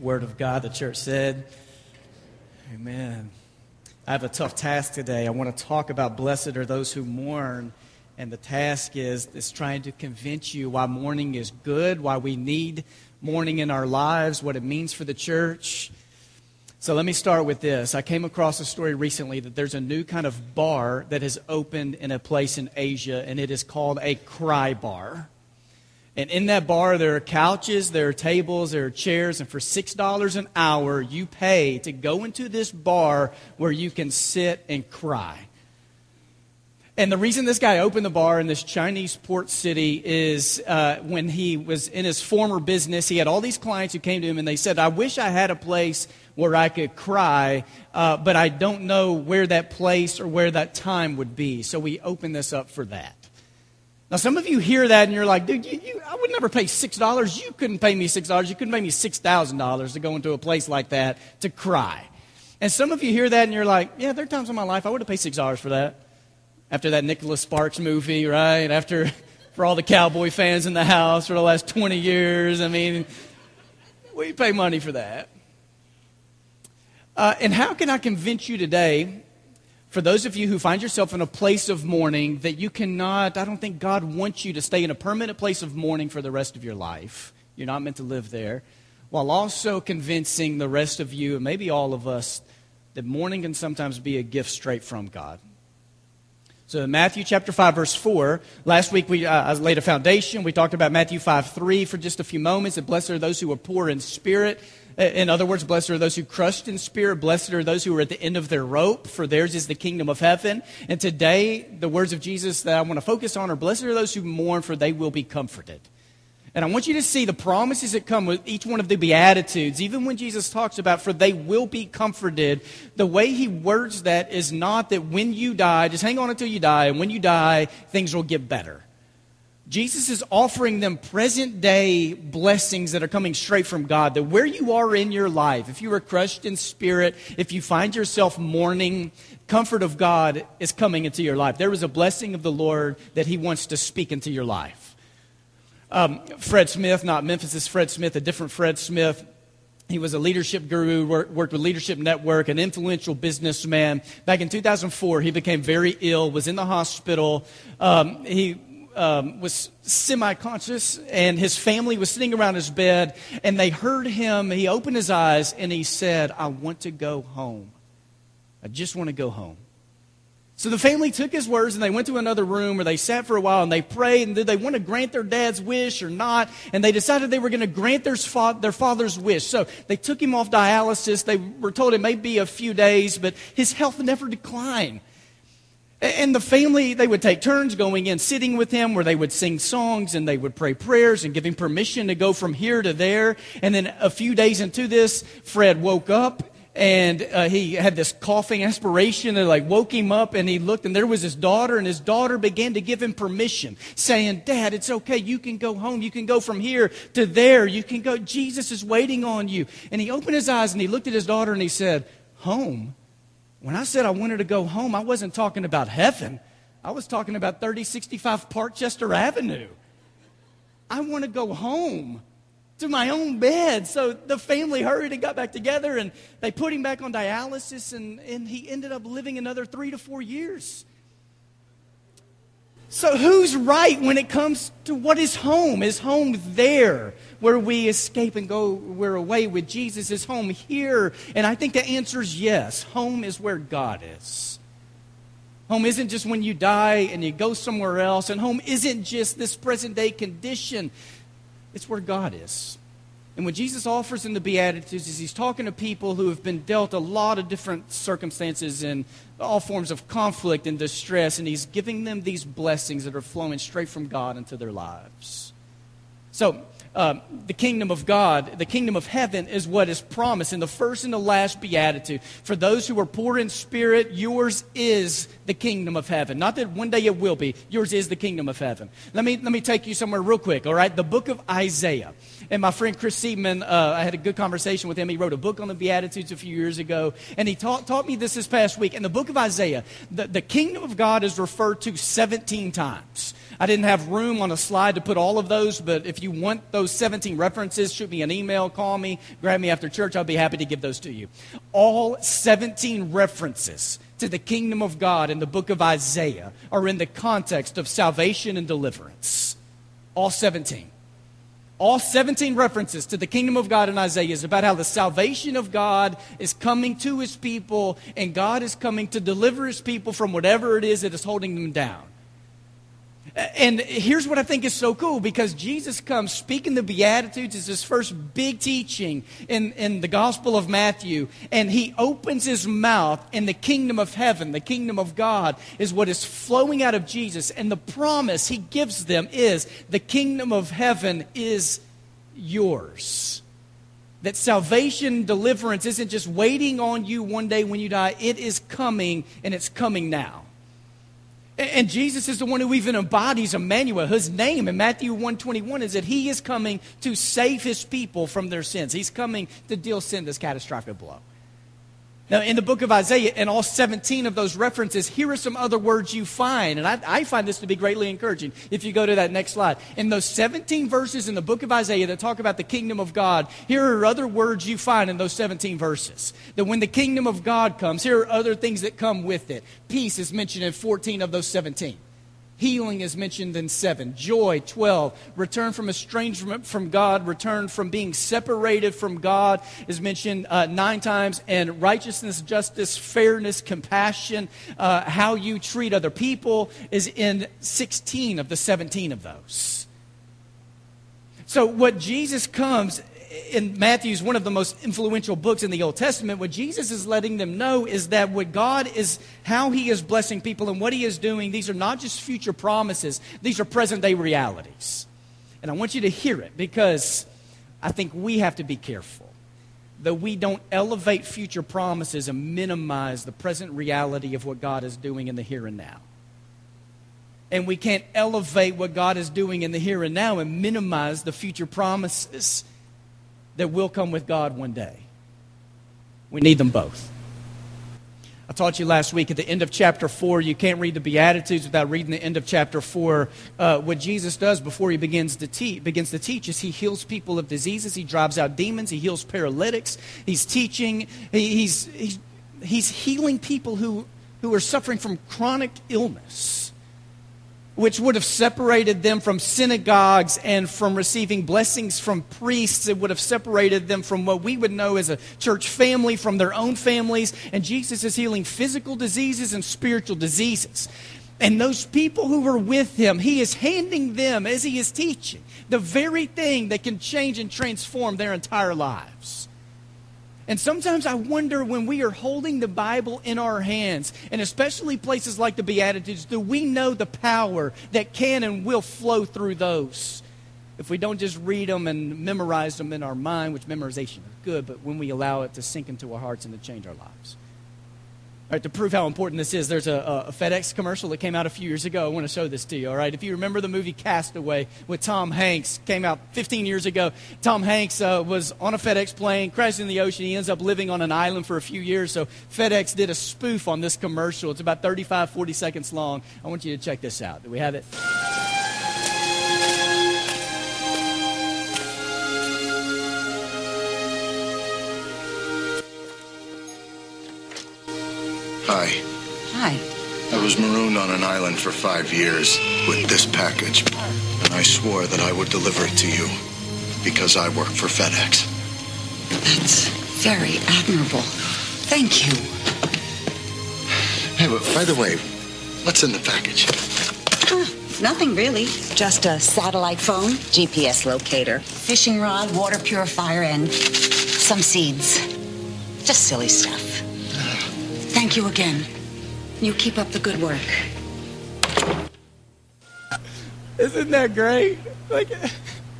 word of God, the church said. Amen. I have a tough task today. I want to talk about blessed are those who mourn. And the task is, is trying to convince you why mourning is good, why we need mourning in our lives, what it means for the church. So let me start with this. I came across a story recently that there's a new kind of bar that has opened in a place in Asia, and it is called a cry bar. And in that bar, there are couches, there are tables, there are chairs, and for $6 an hour, you pay to go into this bar where you can sit and cry. And the reason this guy opened the bar in this Chinese port city is uh, when he was in his former business, he had all these clients who came to him and they said, I wish I had a place where I could cry, uh, but I don't know where that place or where that time would be. So we opened this up for that. Now, some of you hear that and you're like, dude, you, you, I would never pay $6. You couldn't pay me $6. You couldn't pay me $6,000 to go into a place like that to cry. And some of you hear that and you're like, yeah, there are times in my life I would have paid $6 for that. After that Nicholas Sparks movie, right? After, for all the cowboy fans in the house for the last 20 years. I mean, we pay money for that. Uh, and how can I convince you today for those of you who find yourself in a place of mourning that you cannot, I don't think God wants you to stay in a permanent place of mourning for the rest of your life. You're not meant to live there. While also convincing the rest of you, and maybe all of us, that mourning can sometimes be a gift straight from God. So, in Matthew chapter 5, verse 4. Last week we uh, laid a foundation. We talked about Matthew 5, 3 for just a few moments. That blessed are those who are poor in spirit. In other words, blessed are those who crushed in spirit. Blessed are those who are at the end of their rope, for theirs is the kingdom of heaven. And today, the words of Jesus that I want to focus on are blessed are those who mourn, for they will be comforted. And I want you to see the promises that come with each one of the Beatitudes, even when Jesus talks about, for they will be comforted. The way he words that is not that when you die, just hang on until you die, and when you die, things will get better. Jesus is offering them present day blessings that are coming straight from God. That where you are in your life, if you are crushed in spirit, if you find yourself mourning, comfort of God is coming into your life. There is a blessing of the Lord that He wants to speak into your life. Um, Fred Smith, not Memphis' Fred Smith, a different Fred Smith. He was a leadership guru, worked with Leadership Network, an influential businessman. Back in 2004, he became very ill, was in the hospital. Um, he um, was semi conscious, and his family was sitting around his bed, and they heard him. He opened his eyes and he said, I want to go home. I just want to go home. So the family took his words and they went to another room where they sat for a while and they prayed and did they want to grant their dad's wish or not? And they decided they were going to grant their, their father's wish. So they took him off dialysis. They were told it may be a few days, but his health never declined. And the family, they would take turns going in, sitting with him, where they would sing songs and they would pray prayers and give him permission to go from here to there. And then a few days into this, Fred woke up and uh, he had this coughing aspiration that like woke him up and he looked and there was his daughter and his daughter began to give him permission saying dad it's okay. You can go home. You can go from here to there. You can go. Jesus is waiting on you. And he opened his eyes and he looked at his daughter and he said home when I said I wanted to go home, I wasn't talking about heaven. I was talking about 3065 Parkchester Avenue. I want to go home to my own bed. So the family hurried and got back together and they put him back on dialysis and, and he ended up living another three to four years. So, who's right when it comes to what is home? Is home there where we escape and go, we're away with Jesus? Is home here? And I think the answer is yes. Home is where God is. Home isn't just when you die and you go somewhere else, and home isn't just this present day condition, it's where God is. And what Jesus offers in the Beatitudes is he's talking to people who have been dealt a lot of different circumstances and all forms of conflict and distress, and he's giving them these blessings that are flowing straight from God into their lives. So, um, the kingdom of God, the kingdom of heaven, is what is promised in the first and the last beatitude. For those who are poor in spirit, yours is the kingdom of heaven. Not that one day it will be, yours is the kingdom of heaven. Let me, let me take you somewhere real quick, all right? The book of Isaiah. And my friend Chris Seidman, uh, I had a good conversation with him. He wrote a book on the Beatitudes a few years ago, and he taught, taught me this this past week. In the book of Isaiah, the, the kingdom of God is referred to 17 times. I didn't have room on a slide to put all of those, but if you want those 17 references, shoot me an email, call me, grab me after church. I'll be happy to give those to you. All 17 references to the kingdom of God in the book of Isaiah are in the context of salvation and deliverance. All 17. All 17 references to the kingdom of God in Isaiah is about how the salvation of God is coming to his people and God is coming to deliver his people from whatever it is that is holding them down. And here's what I think is so cool because Jesus comes speaking the Beatitudes is his first big teaching in, in the Gospel of Matthew. And he opens his mouth, and the kingdom of heaven, the kingdom of God, is what is flowing out of Jesus. And the promise he gives them is the kingdom of heaven is yours. That salvation, deliverance isn't just waiting on you one day when you die, it is coming, and it's coming now. And Jesus is the one who even embodies Emmanuel. His name in Matthew 121 is that he is coming to save his people from their sins. He's coming to deal sin this catastrophic blow. Now, in the book of Isaiah, in all 17 of those references, here are some other words you find. And I, I, find this to be greatly encouraging if you go to that next slide. In those 17 verses in the book of Isaiah that talk about the kingdom of God, here are other words you find in those 17 verses. That when the kingdom of God comes, here are other things that come with it. Peace is mentioned in 14 of those 17. Healing is mentioned in 7. Joy, 12. Return from estrangement from God. Return from being separated from God is mentioned uh, nine times. And righteousness, justice, fairness, compassion, uh, how you treat other people is in 16 of the 17 of those. So, what Jesus comes in Matthew's one of the most influential books in the Old Testament, what Jesus is letting them know is that what God is, how He is blessing people and what He is doing, these are not just future promises, these are present day realities. And I want you to hear it because I think we have to be careful that we don't elevate future promises and minimize the present reality of what God is doing in the here and now. And we can't elevate what God is doing in the here and now and minimize the future promises that will come with God one day. We need them both. I taught you last week at the end of chapter 4, you can't read the Beatitudes without reading the end of chapter 4. Uh, what Jesus does before he begins to, te- begins to teach is he heals people of diseases, he drives out demons, he heals paralytics, he's teaching, he, he's, he's, he's healing people who, who are suffering from chronic illness which would have separated them from synagogues and from receiving blessings from priests. It would have separated them from what we would know as a church family, from their own families. And Jesus is healing physical diseases and spiritual diseases. And those people who were with him, he is handing them, as he is teaching, the very thing that can change and transform their entire lives. And sometimes I wonder when we are holding the Bible in our hands, and especially places like the Beatitudes, do we know the power that can and will flow through those? If we don't just read them and memorize them in our mind, which memorization is good, but when we allow it to sink into our hearts and to change our lives. Right, to prove how important this is, there's a, a, FedEx commercial that came out a few years ago. I want to show this to you, all right? If you remember the movie Cast Away with Tom Hanks, came out 15 years ago. Tom Hanks uh, was on a FedEx plane, crashed in the ocean. He ends up living on an island for a few years. So FedEx did a spoof on this commercial. It's about 35, 40 seconds long. I want you to check this out. Do we have it? Hi. Hi. I was marooned on an island for five years with this package, and I swore that I would deliver it to you because I work for FedEx. That's very admirable. Thank you. Hey, but by the way, what's in the package? Huh, nothing really. Just a satellite phone, GPS locator, fishing rod, water purifier, and some seeds. Just silly stuff. Thank you again. You keep up the good work. Isn't that great? Like,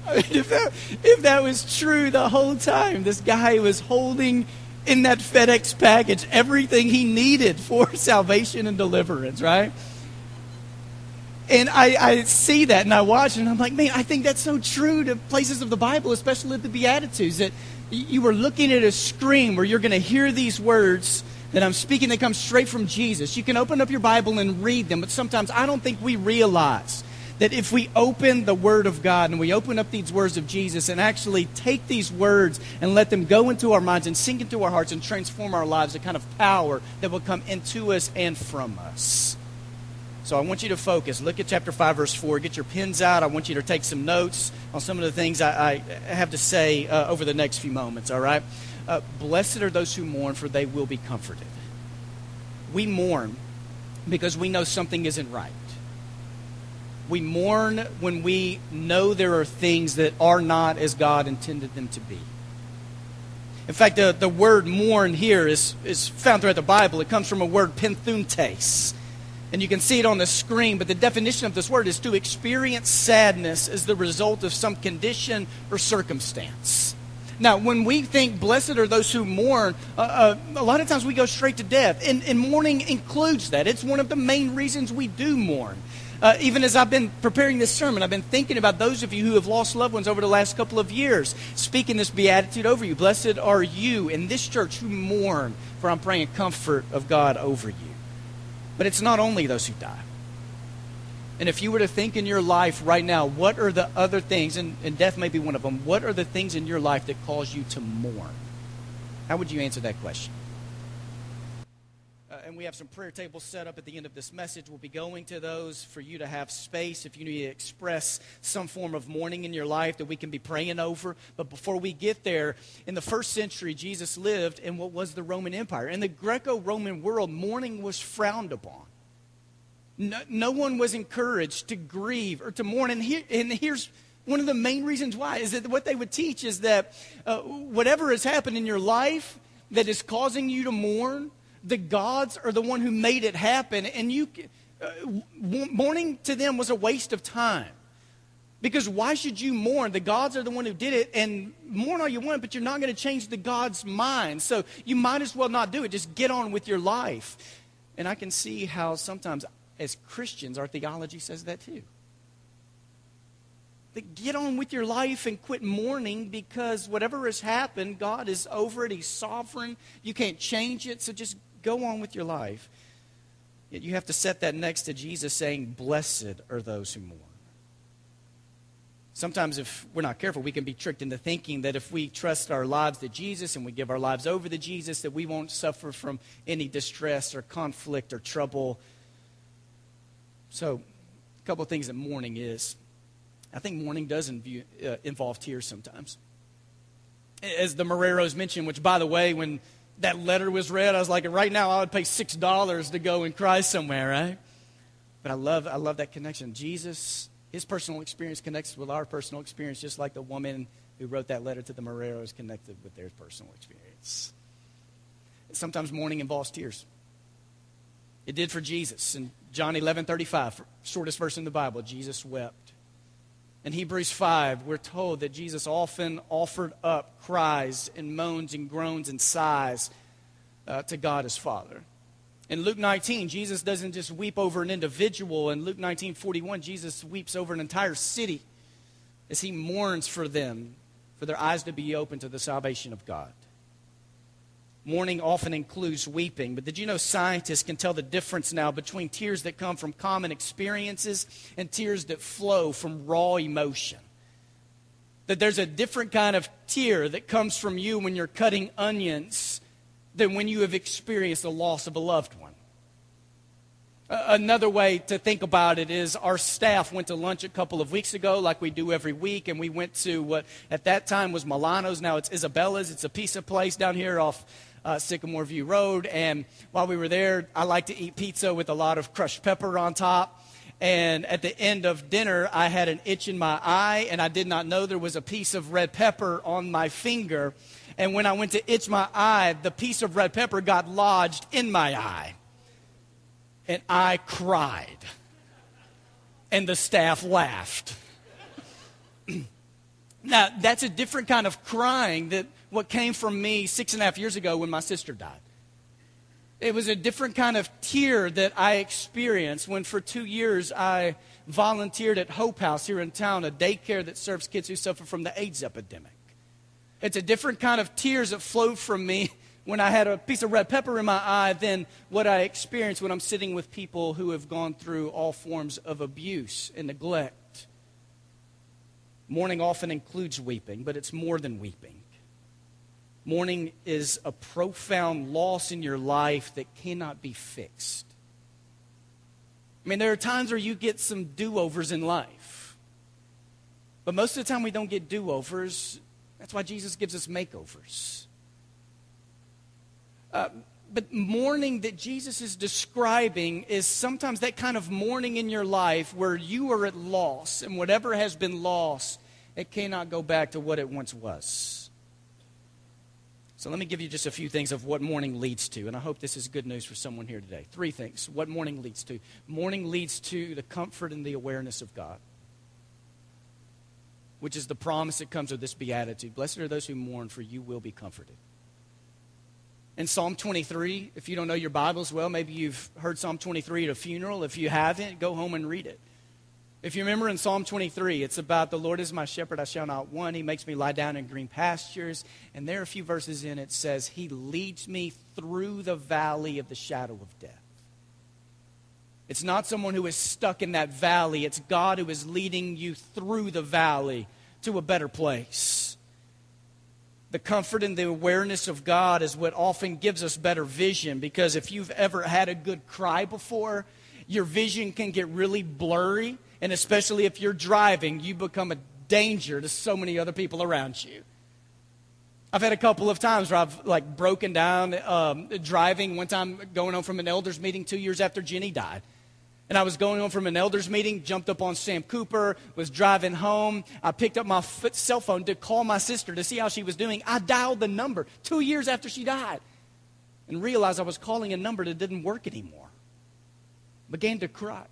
I mean, if that, if that was true the whole time, this guy was holding in that FedEx package everything he needed for salvation and deliverance, right? And I, I see that and I watch and I'm like, man, I think that's so true to places of the Bible, especially the Beatitudes, that you were looking at a screen where you're going to hear these words that I'm speaking that come straight from Jesus. You can open up your Bible and read them, but sometimes I don't think we realize that if we open the Word of God and we open up these words of Jesus and actually take these words and let them go into our minds and sink into our hearts and transform our lives, the kind of power that will come into us and from us. So I want you to focus. Look at chapter 5, verse 4. Get your pens out. I want you to take some notes on some of the things I, I have to say uh, over the next few moments, all right? Uh, Blessed are those who mourn, for they will be comforted. We mourn because we know something isn't right. We mourn when we know there are things that are not as God intended them to be. In fact, the, the word mourn here is, is found throughout the Bible. It comes from a word penthuntes. And you can see it on the screen, but the definition of this word is to experience sadness as the result of some condition or circumstance. Now, when we think blessed are those who mourn, uh, uh, a lot of times we go straight to death. And, and mourning includes that. It's one of the main reasons we do mourn. Uh, even as I've been preparing this sermon, I've been thinking about those of you who have lost loved ones over the last couple of years, speaking this beatitude over you. Blessed are you in this church who mourn, for I'm praying comfort of God over you. But it's not only those who die. And if you were to think in your life right now, what are the other things, and, and death may be one of them, what are the things in your life that cause you to mourn? How would you answer that question? Uh, and we have some prayer tables set up at the end of this message. We'll be going to those for you to have space if you need to express some form of mourning in your life that we can be praying over. But before we get there, in the first century, Jesus lived in what was the Roman Empire. In the Greco Roman world, mourning was frowned upon. No, no, one was encouraged to grieve or to mourn. And, here, and here's one of the main reasons why is that what they would teach is that uh, whatever has happened in your life that is causing you to mourn, the gods are the one who made it happen, and you uh, mourning to them was a waste of time. Because why should you mourn? The gods are the one who did it, and mourn all you want, but you're not going to change the God's mind. So you might as well not do it. Just get on with your life. And I can see how sometimes, as Christians, our theology says that too. That get on with your life and quit mourning because whatever has happened, God is over it. He's sovereign. You can't change it. So just Go on with your life. Yet you have to set that next to Jesus saying, Blessed are those who mourn. Sometimes, if we're not careful, we can be tricked into thinking that if we trust our lives to Jesus and we give our lives over to Jesus, that we won't suffer from any distress or conflict or trouble. So, a couple of things that mourning is. I think mourning does inv- uh, involve tears sometimes. As the Marreros mentioned, which, by the way, when that letter was read, I was like, right now I would pay six dollars to go and cry somewhere, right? But I love, I love that connection. Jesus, his personal experience connects with our personal experience, just like the woman who wrote that letter to the Marreros connected with their personal experience. Sometimes mourning involves tears. It did for Jesus. In John 11 35, shortest verse in the Bible, Jesus wept. In Hebrews 5, we're told that Jesus often offered up cries and moans and groans and sighs uh, to God his Father. In Luke 19, Jesus doesn't just weep over an individual. In Luke 19 41, Jesus weeps over an entire city as he mourns for them, for their eyes to be open to the salvation of God. Mourning often includes weeping, but did you know scientists can tell the difference now between tears that come from common experiences and tears that flow from raw emotion? That there's a different kind of tear that comes from you when you're cutting onions than when you have experienced the loss of a loved one. Another way to think about it is our staff went to lunch a couple of weeks ago, like we do every week, and we went to what at that time was Milano's. Now it's Isabella's. It's a pizza place down here off uh, Sycamore View Road. And while we were there, I like to eat pizza with a lot of crushed pepper on top. And at the end of dinner, I had an itch in my eye, and I did not know there was a piece of red pepper on my finger. And when I went to itch my eye, the piece of red pepper got lodged in my eye. And I cried. And the staff laughed. now, that's a different kind of crying that what came from me six and a half years ago when my sister died. It was a different kind of tear that I experienced when, for two years, I volunteered at Hope House here in town, a daycare that serves kids who suffer from the AIDS epidemic. It's a different kind of tears that flowed from me when I had a piece of red pepper in my eye than what I experience when I'm sitting with people who have gone through all forms of abuse and neglect. Mourning often includes weeping, but it's more than weeping. Mourning is a profound loss in your life that cannot be fixed. I mean, there are times where you get some do overs in life. But most of the time, we don't get do overs. That's why Jesus gives us makeovers. Uh, but mourning that Jesus is describing is sometimes that kind of mourning in your life where you are at loss, and whatever has been lost, it cannot go back to what it once was. So let me give you just a few things of what mourning leads to, and I hope this is good news for someone here today. Three things. What mourning leads to. Mourning leads to the comfort and the awareness of God, which is the promise that comes with this beatitude. Blessed are those who mourn, for you will be comforted. In Psalm 23, if you don't know your Bibles well, maybe you've heard Psalm 23 at a funeral. If you haven't, go home and read it. If you remember in Psalm 23, it's about the Lord is my shepherd, I shall not want. He makes me lie down in green pastures. And there are a few verses in it says, He leads me through the valley of the shadow of death. It's not someone who is stuck in that valley, it's God who is leading you through the valley to a better place. The comfort and the awareness of God is what often gives us better vision because if you've ever had a good cry before, your vision can get really blurry and especially if you're driving, you become a danger to so many other people around you. I've had a couple of times where I've like broken down um, driving. One time going home from an elders meeting two years after Jenny died. And I was going home from an elders meeting, jumped up on Sam Cooper, was driving home. I picked up my cell phone to call my sister to see how she was doing. I dialed the number two years after she died and realized I was calling a number that didn't work anymore. Began to cry.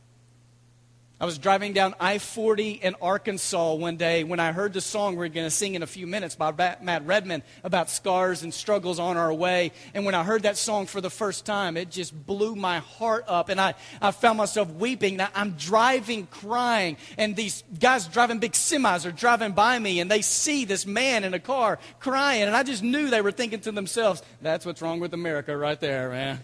I was driving down I 40 in Arkansas one day when I heard the song we're going to sing in a few minutes by Matt Redman about scars and struggles on our way. And when I heard that song for the first time, it just blew my heart up. And I, I found myself weeping. Now, I'm driving crying, and these guys driving big semis are driving by me, and they see this man in a car crying. And I just knew they were thinking to themselves, that's what's wrong with America right there, man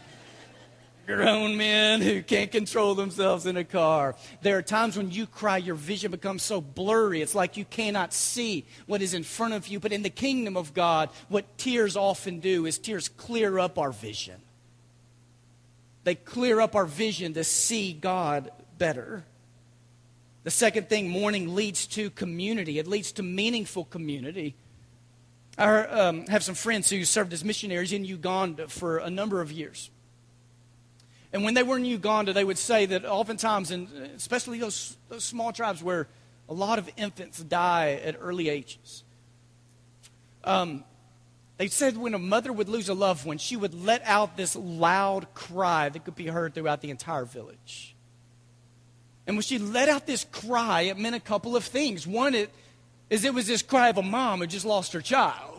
grown men who can't control themselves in a car. There are times when you cry, your vision becomes so blurry. It's like you cannot see what is in front of you. But in the kingdom of God, what tears often do is tears clear up our vision. They clear up our vision to see God better. The second thing, mourning leads to community. It leads to meaningful community. I um, have some friends who served as missionaries in Uganda for a number of years. And when they were in Uganda, they would say that oftentimes, and especially those, those small tribes where a lot of infants die at early ages, um, they said when a mother would lose a loved one, she would let out this loud cry that could be heard throughout the entire village. And when she let out this cry, it meant a couple of things. One it, is it was this cry of a mom who just lost her child.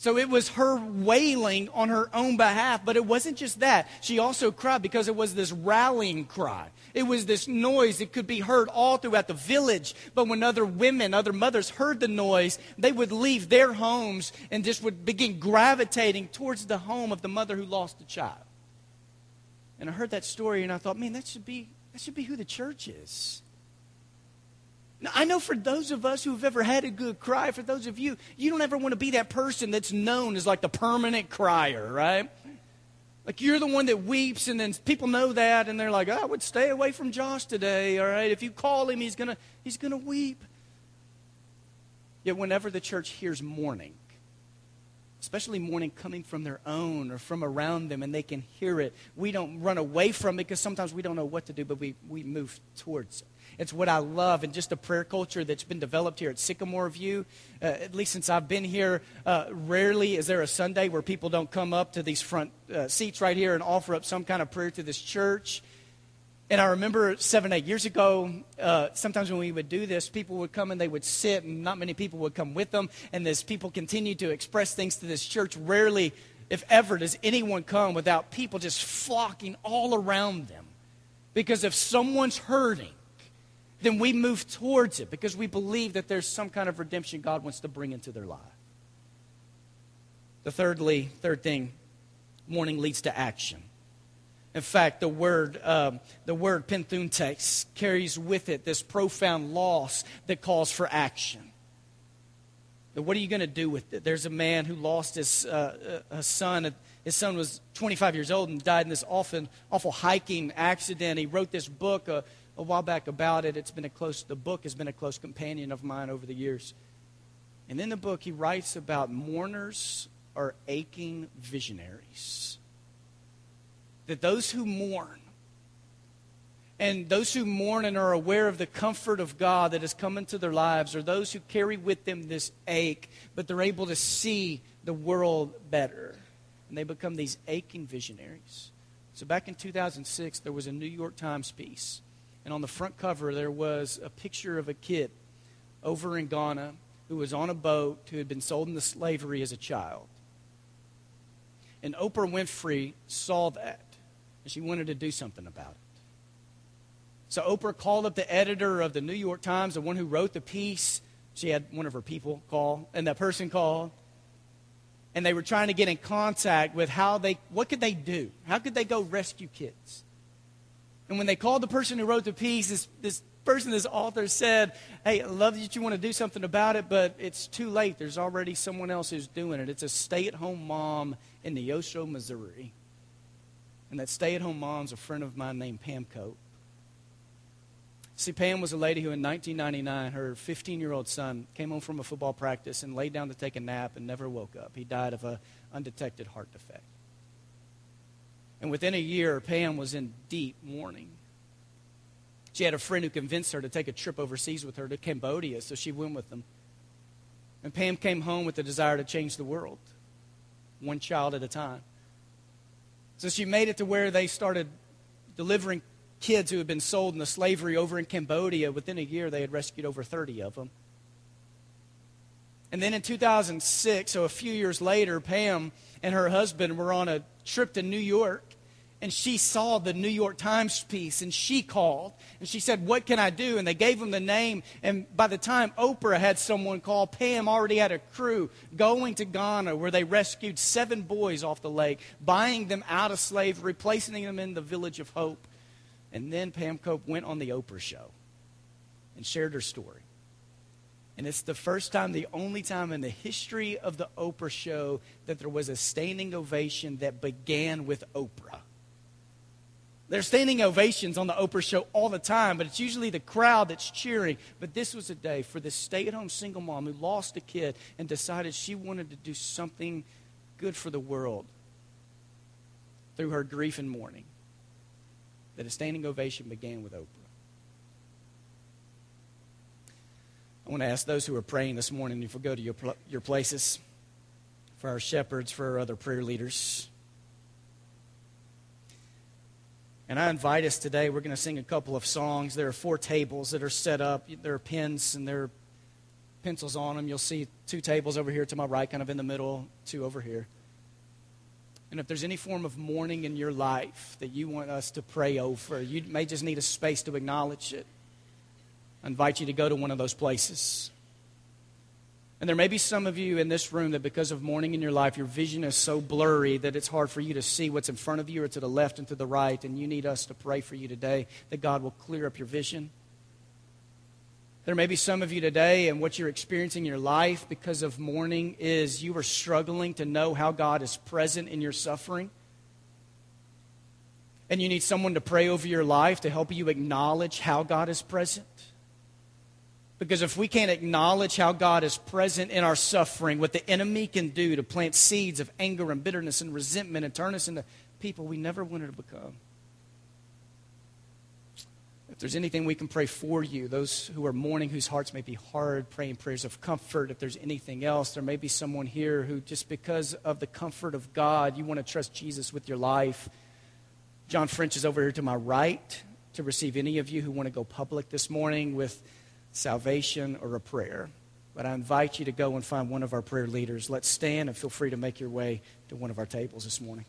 So it was her wailing on her own behalf, but it wasn't just that. She also cried because it was this rallying cry. It was this noise that could be heard all throughout the village. But when other women, other mothers heard the noise, they would leave their homes and just would begin gravitating towards the home of the mother who lost a child. And I heard that story and I thought, man, that should be, that should be who the church is. Now, I know for those of us who've ever had a good cry, for those of you, you don't ever want to be that person that's known as like the permanent crier, right? Like you're the one that weeps, and then people know that, and they're like, oh, I would stay away from Josh today, all right? If you call him, he's to he's gonna weep. Yet, whenever the church hears mourning, especially mourning coming from their own or from around them, and they can hear it, we don't run away from it because sometimes we don't know what to do, but we, we move towards it. It's what I love, and just a prayer culture that's been developed here at Sycamore View. Uh, at least since I've been here, uh, rarely is there a Sunday where people don't come up to these front uh, seats right here and offer up some kind of prayer to this church. And I remember seven, eight years ago, uh, sometimes when we would do this, people would come and they would sit, and not many people would come with them. And as people continued to express things to this church, rarely, if ever, does anyone come without people just flocking all around them. Because if someone's hurting, then we move towards it because we believe that there's some kind of redemption God wants to bring into their life. The thirdly, third thing, mourning leads to action. In fact, the word, um, the word penthuntes carries with it this profound loss that calls for action. But what are you going to do with it? There's a man who lost his uh, uh, son. His son was 25 years old and died in this awful, awful hiking accident. He wrote this book a, a while back about it. It's been a close, the book has been a close companion of mine over the years. And in the book, he writes about mourners are aching visionaries. That those who mourn, and those who mourn and are aware of the comfort of God that has come into their lives are those who carry with them this ache, but they're able to see the world better. And they become these aching visionaries. So back in 2006, there was a New York Times piece. And on the front cover, there was a picture of a kid over in Ghana who was on a boat who had been sold into slavery as a child. And Oprah Winfrey saw that, and she wanted to do something about it. So Oprah called up the editor of the New York Times, the one who wrote the piece. She had one of her people call, and that person called. And they were trying to get in contact with how they, what could they do? How could they go rescue kids? And when they called the person who wrote the piece, this, this person, this author said, Hey, I love that you want to do something about it, but it's too late. There's already someone else who's doing it. It's a stay at home mom in Neosho, Missouri. And that stay at home mom's a friend of mine named Pam Cope. See, Pam was a lady who in 1999, her 15 year old son came home from a football practice and laid down to take a nap and never woke up. He died of an undetected heart defect. And within a year, Pam was in deep mourning. She had a friend who convinced her to take a trip overseas with her to Cambodia, so she went with them. And Pam came home with the desire to change the world, one child at a time. So she made it to where they started delivering kids who had been sold into slavery over in Cambodia. Within a year, they had rescued over 30 of them. And then in 2006, so a few years later, Pam and her husband were on a trip to New York. And she saw the New York Times piece and she called and she said, What can I do? And they gave him the name. And by the time Oprah had someone call, Pam already had a crew going to Ghana where they rescued seven boys off the lake, buying them out of slavery, placing them in the village of hope. And then Pam Cope went on the Oprah show and shared her story. And it's the first time, the only time in the history of the Oprah show that there was a standing ovation that began with Oprah. There's standing ovations on the Oprah show all the time, but it's usually the crowd that's cheering. But this was a day for this stay at home single mom who lost a kid and decided she wanted to do something good for the world through her grief and mourning that a standing ovation began with Oprah. I want to ask those who are praying this morning if we go to your, your places, for our shepherds, for our other prayer leaders. And I invite us today, we're going to sing a couple of songs. There are four tables that are set up. There are pens and there are pencils on them. You'll see two tables over here to my right, kind of in the middle, two over here. And if there's any form of mourning in your life that you want us to pray over, you may just need a space to acknowledge it. I invite you to go to one of those places. And there may be some of you in this room that because of mourning in your life, your vision is so blurry that it's hard for you to see what's in front of you or to the left and to the right. And you need us to pray for you today that God will clear up your vision. There may be some of you today, and what you're experiencing in your life because of mourning is you are struggling to know how God is present in your suffering. And you need someone to pray over your life to help you acknowledge how God is present. Because if we can't acknowledge how God is present in our suffering, what the enemy can do to plant seeds of anger and bitterness and resentment and turn us into people we never wanted to become If there's anything we can pray for you, those who are mourning, whose hearts may be hard, praying prayers of comfort. If there's anything else, there may be someone here who, just because of the comfort of God, you want to trust Jesus with your life. John French is over here to my right to receive any of you who want to go public this morning with salvation or a prayer. But I invite you to go and find one of our prayer leaders. Let's stand and feel free to make your way to one of our tables this morning.